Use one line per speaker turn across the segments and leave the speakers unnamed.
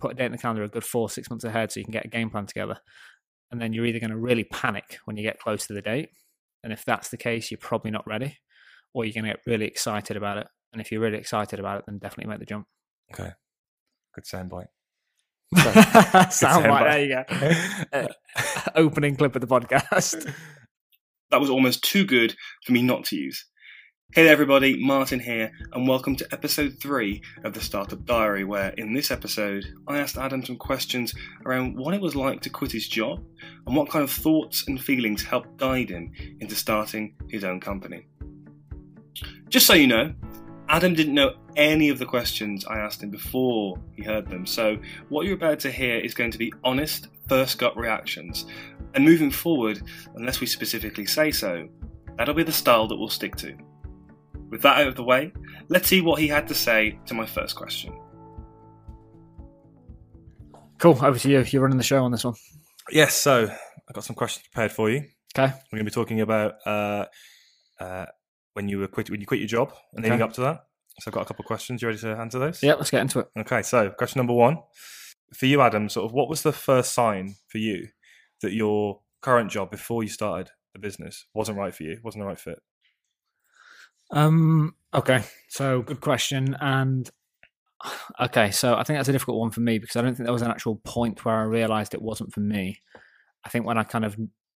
put a date in the calendar a good four, six months ahead so you can get a game plan together. And then you're either going to really panic when you get close to the date. And if that's the case, you're probably not ready, or you're going to get really excited about it. And if you're really excited about it, then definitely make the jump.
Okay. Good soundbite.
Sound right. There you go. Uh, opening clip of the podcast.
That was almost too good for me not to use. Hey there, everybody, Martin here, and welcome to episode 3 of the Startup Diary, where in this episode I asked Adam some questions around what it was like to quit his job and what kind of thoughts and feelings helped guide him into starting his own company. Just so you know, Adam didn't know any of the questions I asked him before he heard them, so what you're about to hear is going to be honest, first gut reactions. And moving forward, unless we specifically say so, that'll be the style that we'll stick to. With that out of the way, let's see what he had to say to my first question.
Cool. Over to you. You're running the show on this one.
Yes. So I've got some questions prepared for you.
Okay.
We're going to be talking about uh, uh, when you were quit when you quit your job and leading
Okay.
up to that. So I've got a couple of questions. You ready to answer those?
Yeah, let's get into it.
Okay. So question number one for you, Adam. Sort of, what was the first sign for you that your current job before you started the business wasn't right for you? Wasn't the right fit?
Um. Okay. So good question. And okay, so I think that's a difficult one for me because I don't think there was an actual point where I realised it wasn't for me. I think when I kind of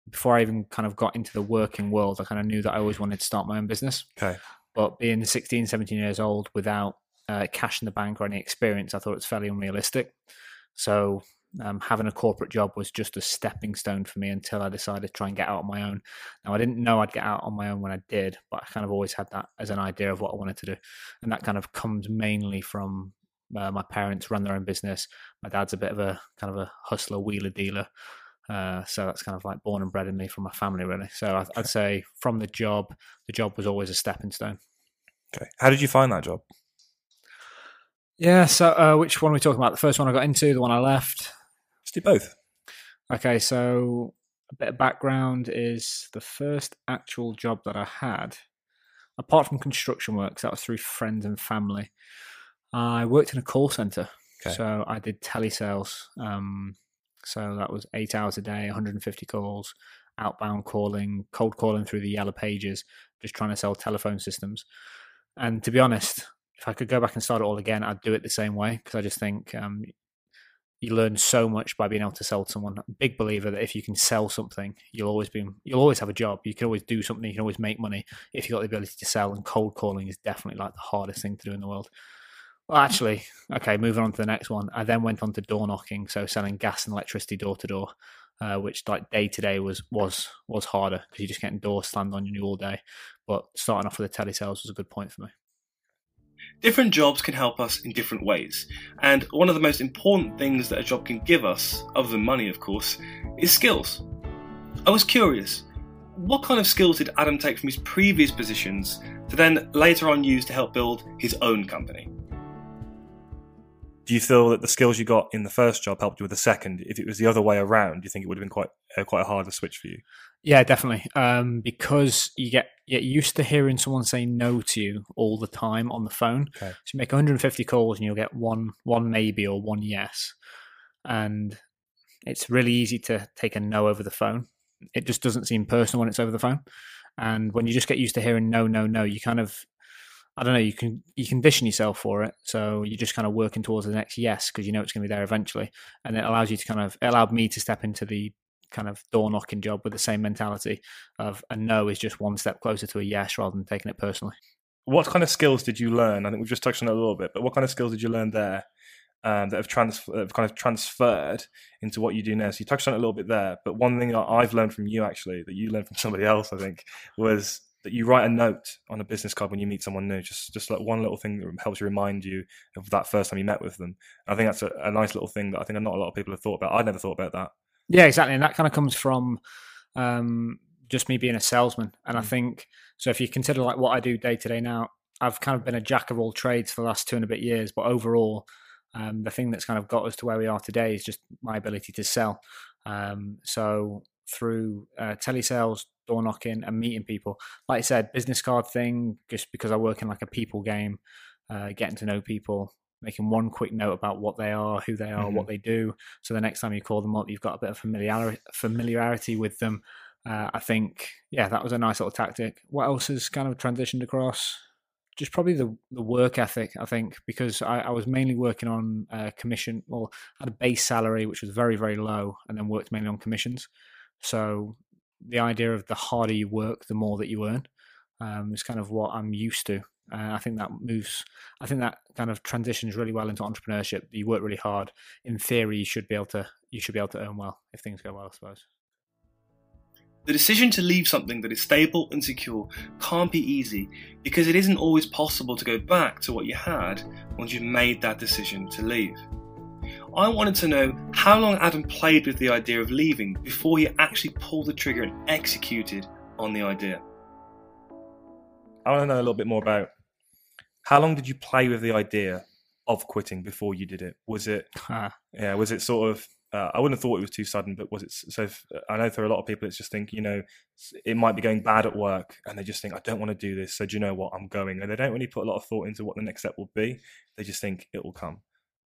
before I even kind of got into the working world, I kind of knew that I always wanted to start my own business.
Okay.
But being 16, 17 years old without uh, cash in the bank or any experience, I thought it's fairly unrealistic. So um, having a corporate job was just a stepping stone for me until I decided to try and get out on my own. Now I didn't know I'd get out on my own when I did, but I kind of always had that as an idea of what I wanted to do, and that kind of comes mainly from uh, my parents run their own business. My dad's a bit of a kind of a hustler, wheeler dealer. Uh, so that's kind of like born and bred in me from my family, really. So I, I'd say from the job, the job was always a stepping stone.
Okay. How did you find that job?
Yeah. So uh, which one are we talking about? The first one I got into, the one I left.
Let's do both.
Okay, so a bit of background is the first actual job that I had, apart from construction work, 'cause that was through friends and family. I worked in a call center,
Okay.
so I did telesales. Um, so that was eight hours a day, 150 calls, outbound calling, cold calling through the yellow pages, just trying to sell telephone systems. And to be honest, if I could go back and start it all again, I'd do it the same way because I just think um, you learn so much by being able to sell to someone. Big believer that if you can sell something, you'll always be you'll always have a job. You can always do something. You can always make money if you've got the ability to sell. And cold calling is definitely like the hardest thing to do in the world. Well, actually, okay. Moving on to the next one. I then went on to door knocking, so selling gas and electricity door to door, uh, which like day to day was was was harder because you're just getting doors slammed on you all day. But starting off with the telesales was a good point for me.
Different jobs can help us in different ways, and one of the most important things that a job can give us, other than money of course, is skills. I was curious, what kind of skills did Adam take from his previous positions to then later on use to help build his own company?
Do you feel that the skills you got in the first job helped you with the second? If it was the other way around, do you think it would have been quite uh, quite a harder switch for you?
Yeah, definitely. Um, because you get you get used to hearing someone say no to you all the time on the phone.
Okay.
So you make 150 calls and you'll get one one maybe or one yes, and it's really easy to take a no over the phone. It just doesn't seem personal when it's over the phone, and when you just get used to hearing no, no, no, you kind of I don't know. You can you condition yourself for it, so you're just kind of working towards the next yes because you know it's going to be there eventually, and it allows you to kind of it allowed me to step into the kind of door knocking job with the same mentality of a no is just one step closer to a yes rather than taking it personally.
What kind of skills did you learn? I think we've just touched on it a little bit, but what kind of skills did you learn there um, that have, trans- that have kind of transferred into what you do now? So you touched on it a little bit there, but one thing I've learned from you actually that you learned from somebody else, I think, was that you write a note on a business card when you meet someone new. Just just like one little thing that helps you remind you of that first time you met with them. I think that's a, a nice little thing that I think not a lot of people have thought about. I'd never thought about that.
Yeah, exactly, and that kind of comes from um, just me being a salesman. And I
Mm.
think so. If you consider like what I do day to day now, I've kind of been a jack of all trades for the last two and a bit years. But overall, um, the thing that's kind of got us to where we are today is just my ability to sell. Um, so through uh, telesales, door knocking, and meeting people, like I said, business card thing, just because I work in like a people game, uh, getting to know people. making one quick note about what they are, who they are,
Mhm.
what they do. So the next time you call them up, you've got a bit of familiarity familiarity with them. Uh, I think, yeah, that was a nice little tactic. What else has kind of transitioned across? Just probably the the work ethic. I think because I, I was mainly working on uh, commission, or had a base salary which was very very low, and then worked mainly on commissions. So the idea of the harder you work, the more that you earn um, is kind of what I'm used to. Uh, I think that moves. I think that kind of transitions really well into entrepreneurship. You work really hard. In theory, you should be able to. You should be able to earn well if things go well. I suppose.
The decision to leave something that is stable and secure can't be easy because it isn't always possible to go back to what you had once you've made that decision to leave. I wanted to know how long Adam played with the idea of leaving before he actually pulled the trigger and executed on the idea.
I want to know a little bit more about how long did you play with the idea of quitting before you did it? Was it
Ah,
yeah? Was it sort of? Uh, I wouldn't have thought it was too sudden, but was it? So if, I know for a lot of people, it's just think you know it might be going bad at work, and they just think I don't want to do this. So do you know what? I'm going, and they don't really put a lot of thought into what the next step will be. They just think it will come.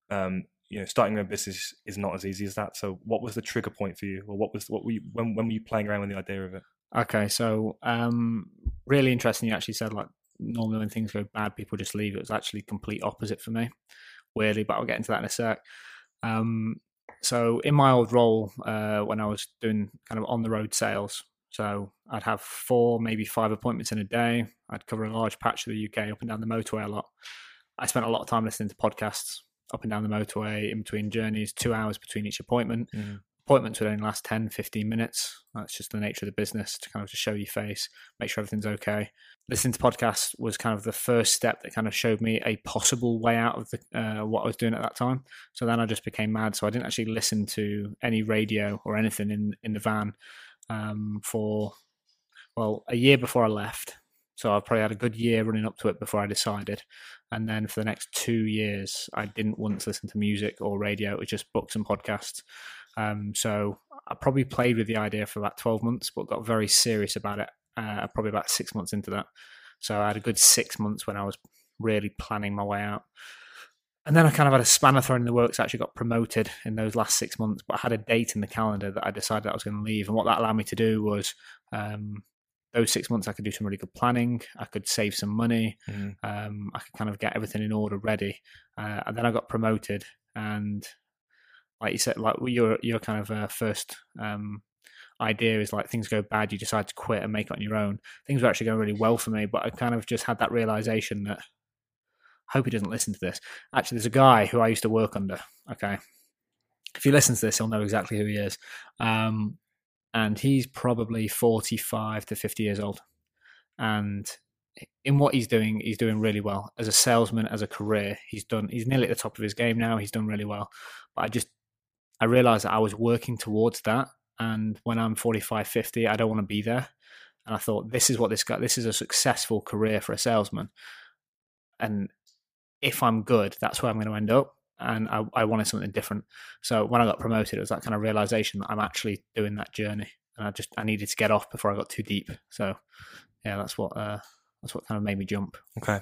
Um, you know, starting a business is not as easy as that. So, what was the trigger point for you, or what was what were you when when were you playing around with the idea of it?
Okay, so um, really interesting. You actually said like normally when things go bad, people just leave. It was actually complete opposite for me, weirdly, but I'll get into that in a sec. Um, so in my old role, uh, when I was doing kind of on the road sales, so I'd have four, maybe five appointments in a day. I'd cover a large patch of the UK up and down the motorway a lot. I spent a lot of time listening to podcasts up and down the motorway in between journeys, two hours between each appointment. Appointments would only last 10 15 minutes. That's just the nature of the business to kind of just show your face make sure everything's okay. Listening to podcasts was kind of the first step that kind of showed me a possible way out of the uh, what i was doing at that time. So then i just became mad. So i didn't actually listen to any radio or anything in in the van um, for well a year before i left so I've probably had a good year running up to it before i decided and then for the next two years i didn't once listen to music or radio it was just books and podcasts um, so I probably played with the idea for about 12 months, but got very serious about it uh, probably about six months into that. So I had a good six months when I was really planning my way out. And then I kind of had a spanner thrown in the works. I actually got promoted in those last six months, but I had a date in the calendar that I decided I was going to leave. And what that allowed me to do was um, those six months, I could do some really good planning. I could save some money.
Mhm.
Um, I could kind of get everything in order, ready. Uh, and then I got promoted, and like you said, like your your kind of uh, first um, idea is like things go bad, you decide to quit and make it on your own. Things were actually going really well for me, but I kind of just had that realization that I hope he doesn't listen to this. Actually, there's a guy who I used to work under. Okay, if he listens to this, he'll know exactly who he is. Um, and he's probably 45 to 50 years old. And in what he's doing, he's doing really well as a salesman, as a career. He's done. He's nearly at the top of his game now. He's done really well. But I just, I realized that I was working towards that. And when I'm 45, 50, I don't want to be there. And I thought, this is what this guy. This is a successful career for a salesman. And if I'm good, that's where I'm going to end up. And I, I wanted something different. So when I got promoted, it was that kind of realization that I'm actually doing that journey, and I just I needed to get off before I got too deep. So yeah, that's what uh, that's what kind of made me jump.
Okay.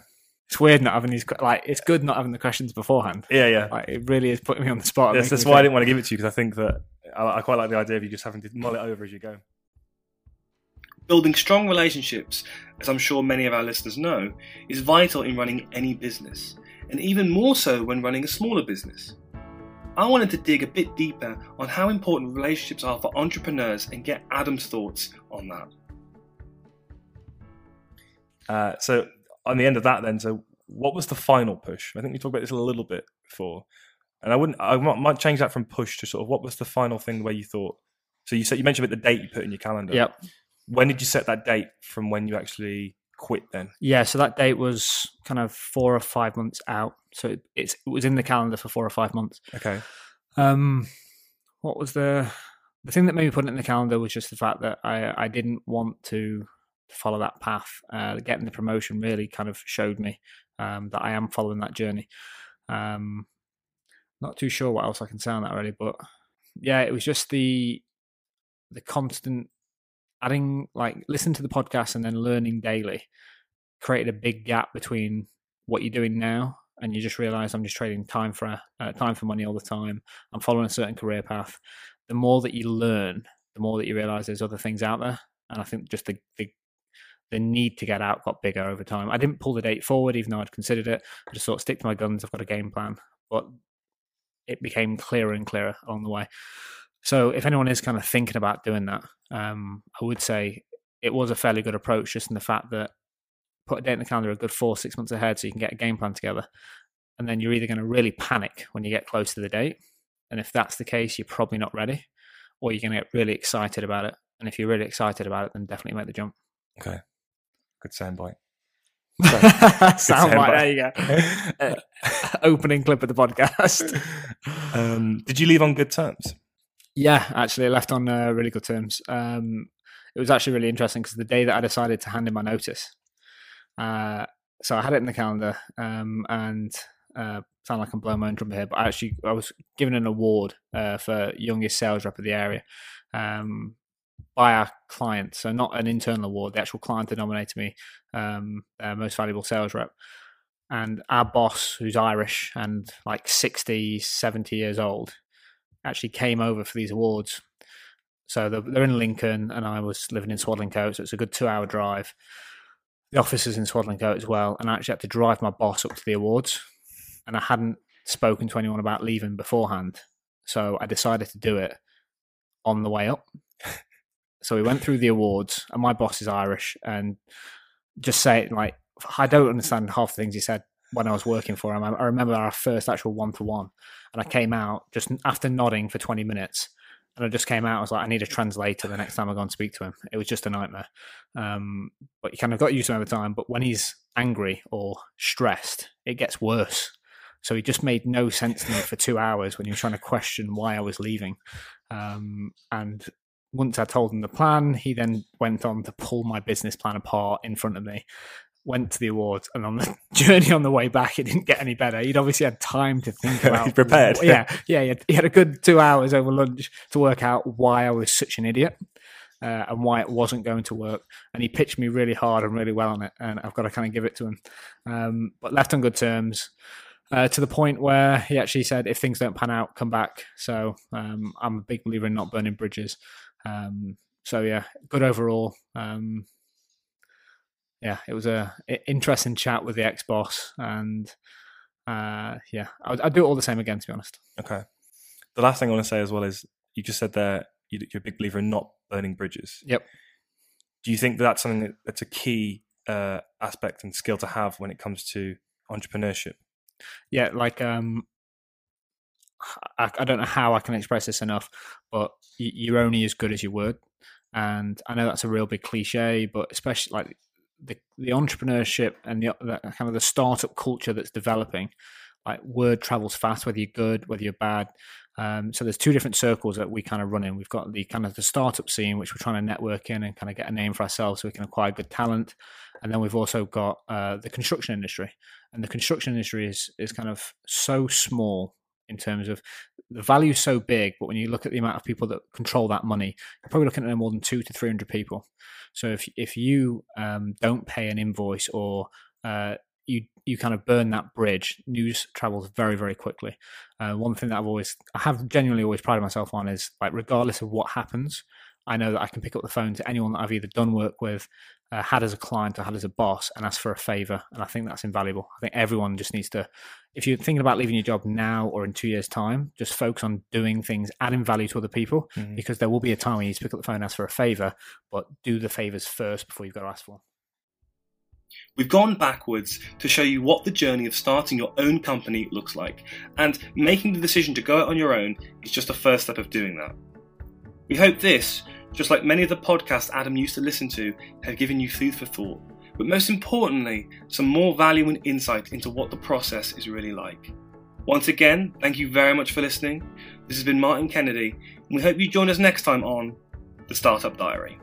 It's weird not having these like it's good not having the questions beforehand.
Yeah, yeah.
Like it really is putting me on the spot.
Yes, that's
me
why I didn't want to give it to you because I think that I, I quite like the idea of you just having to mull it over as you go.
Building strong relationships, as I'm sure many of our listeners know, is vital in running any business, and even more so when running a smaller business. I wanted to dig a bit deeper on how important relationships are for entrepreneurs and get Adam's thoughts on that.
Uh, so on the end of that, then, so what was the final push? I think we talked about this a little bit before, and I wouldn't. I might, might change that from push to sort of what was the final thing where you thought. So you said you mentioned about the date you put in your calendar.
Yep.
When did you set that date from when you actually quit? Then.
Yeah, so that date was kind of four or five months out. So it, it was in the calendar for four or five months.
Okay.
Um, what was the the thing that made me put it in the calendar was just the fact that I I didn't want to follow that path. Uh, getting the promotion really kind of showed me um, that I am following that journey. Um, not too sure what else I can say on that really, but yeah, it was just the the constant adding like listen to the podcast and then learning daily created a big gap between what you're doing now and you just realize I'm just trading time for uh, time for money all the time. I'm following a certain career path. The more that you learn, the more that you realize there's other things out there. And I think just the, the the need to get out got bigger over time. I didn't pull the date forward, even though I'd considered it. I just sort of stick to my guns. I've got a game plan. But it became clearer and clearer along the way. So if anyone is kind of thinking about doing that, um, I would say it was a fairly good approach, just in the fact that put a date in the calendar a good four, six months ahead so you can get a game plan together. And then you're either going to really panic when you get close to the date. And if that's the case, you're probably not ready, or you're going to get really excited about it. And if you're really excited about it, then definitely make the jump.
Okay. Good soundbite.
Sound there you go. Uh, opening clip of the podcast.
Um, did you leave on good terms?
Yeah, actually, I left on uh, really good terms. Um, it was actually really interesting because the day that I decided to hand in my notice, uh, so I had it in the calendar, um, and uh, sound like I'm blowing my own trumpet here, but I actually I was given an award uh, for youngest sales rep of the area um, by our client. So not an internal award. The actual client had nominated me um, most valuable sales rep. And our boss, who's Irish and like 60, 70 years old, actually came over for these awards. So they're in Lincoln, and I was living in Swadlincote, so it's a good two-hour drive. The office is in Swadlincote as well, and I actually had to drive my boss up to the awards, and I hadn't spoken to anyone about leaving beforehand, so I decided to do it on the way up. so we went through the awards, and my boss is Irish, and just say like I don't understand half the things he said when I was working for him. I remember our first actual one to one, and I came out just after nodding for twenty minutes, and I just came out. I was like, I need a translator the next time I go and speak to him. It was just a nightmare. Um, but you kind of got used to him over time. But when he's angry or stressed, it gets worse. So he just made no sense to me for two hours when he was trying to question why I was leaving. Um, and once I told him the plan, he then went on to pull my business plan apart in front of me. Went to the awards, and on the journey on the way back, it didn't get any better. He'd obviously had time to think about.
he prepared.
Yeah, yeah. He had, he had, a good two hours over lunch to work out why I was such an idiot uh, and why it wasn't going to work. And he pitched me really hard and really well on it, and I've got to kind of give it to him. Um, but left on good terms. Uh, to the point where he actually said, if things don't pan out, come back. So um, I'm a big believer in not burning bridges. Um, so yeah, good overall. Yeah, it was a interesting chat with the ex boss, and uh, yeah, I'd, I'd, do it all the same again, to be honest.
Okay. The last thing I want to say as well is you just said there you're a big believer in not burning bridges.
Yep.
Do you think that that's something that's a key uh, aspect and skill to have when it comes to entrepreneurship?
Yeah, like um, I, I, don't know how I can express this enough, but you're only as good as your word. And I know that's a real big cliche, but especially like the the entrepreneurship and the, the kind of the startup culture that's developing, like word travels fast, whether you're good, whether you're bad. Um, so there's two different circles that we kind of run in. We've got the kind of the startup scene, which we're trying to network in and kind of get a name for ourselves so we can acquire good talent. And then we've also got uh, the construction industry, and the construction industry is is kind of so small in terms of the value is so big, but when you look at the amount of people that control that money, you're probably looking at more than two to three hundred people. So if if you um, don't pay an invoice or uh, you you kind of burn that bridge, news travels very very quickly. Uh, one thing that I've always I have genuinely always prided myself on is like regardless of what happens, I know that I can pick up the phone to anyone that I've either done work with, uh, had as a client, or had as a boss, and ask for a favor. And I think that's invaluable. I think everyone just needs to, if you're thinking about leaving your job now or in two years' time, just focus on doing things, adding value to other people, mm-hmm. because there will be a time when you need to pick up the phone and ask for a favor, but do the favors first before you've got to ask for.
We've gone backwards to show you what the journey of starting your own company looks like, and making the decision to go out on your own is just the first step of doing that. We hope this just like many of the podcasts Adam used to listen to, have given you food for thought, but most importantly, some more value and insight into what the process is really like. Once again, thank you very much for listening. This has been Martin Kennedy, and we hope you join us next time on The Startup Diary.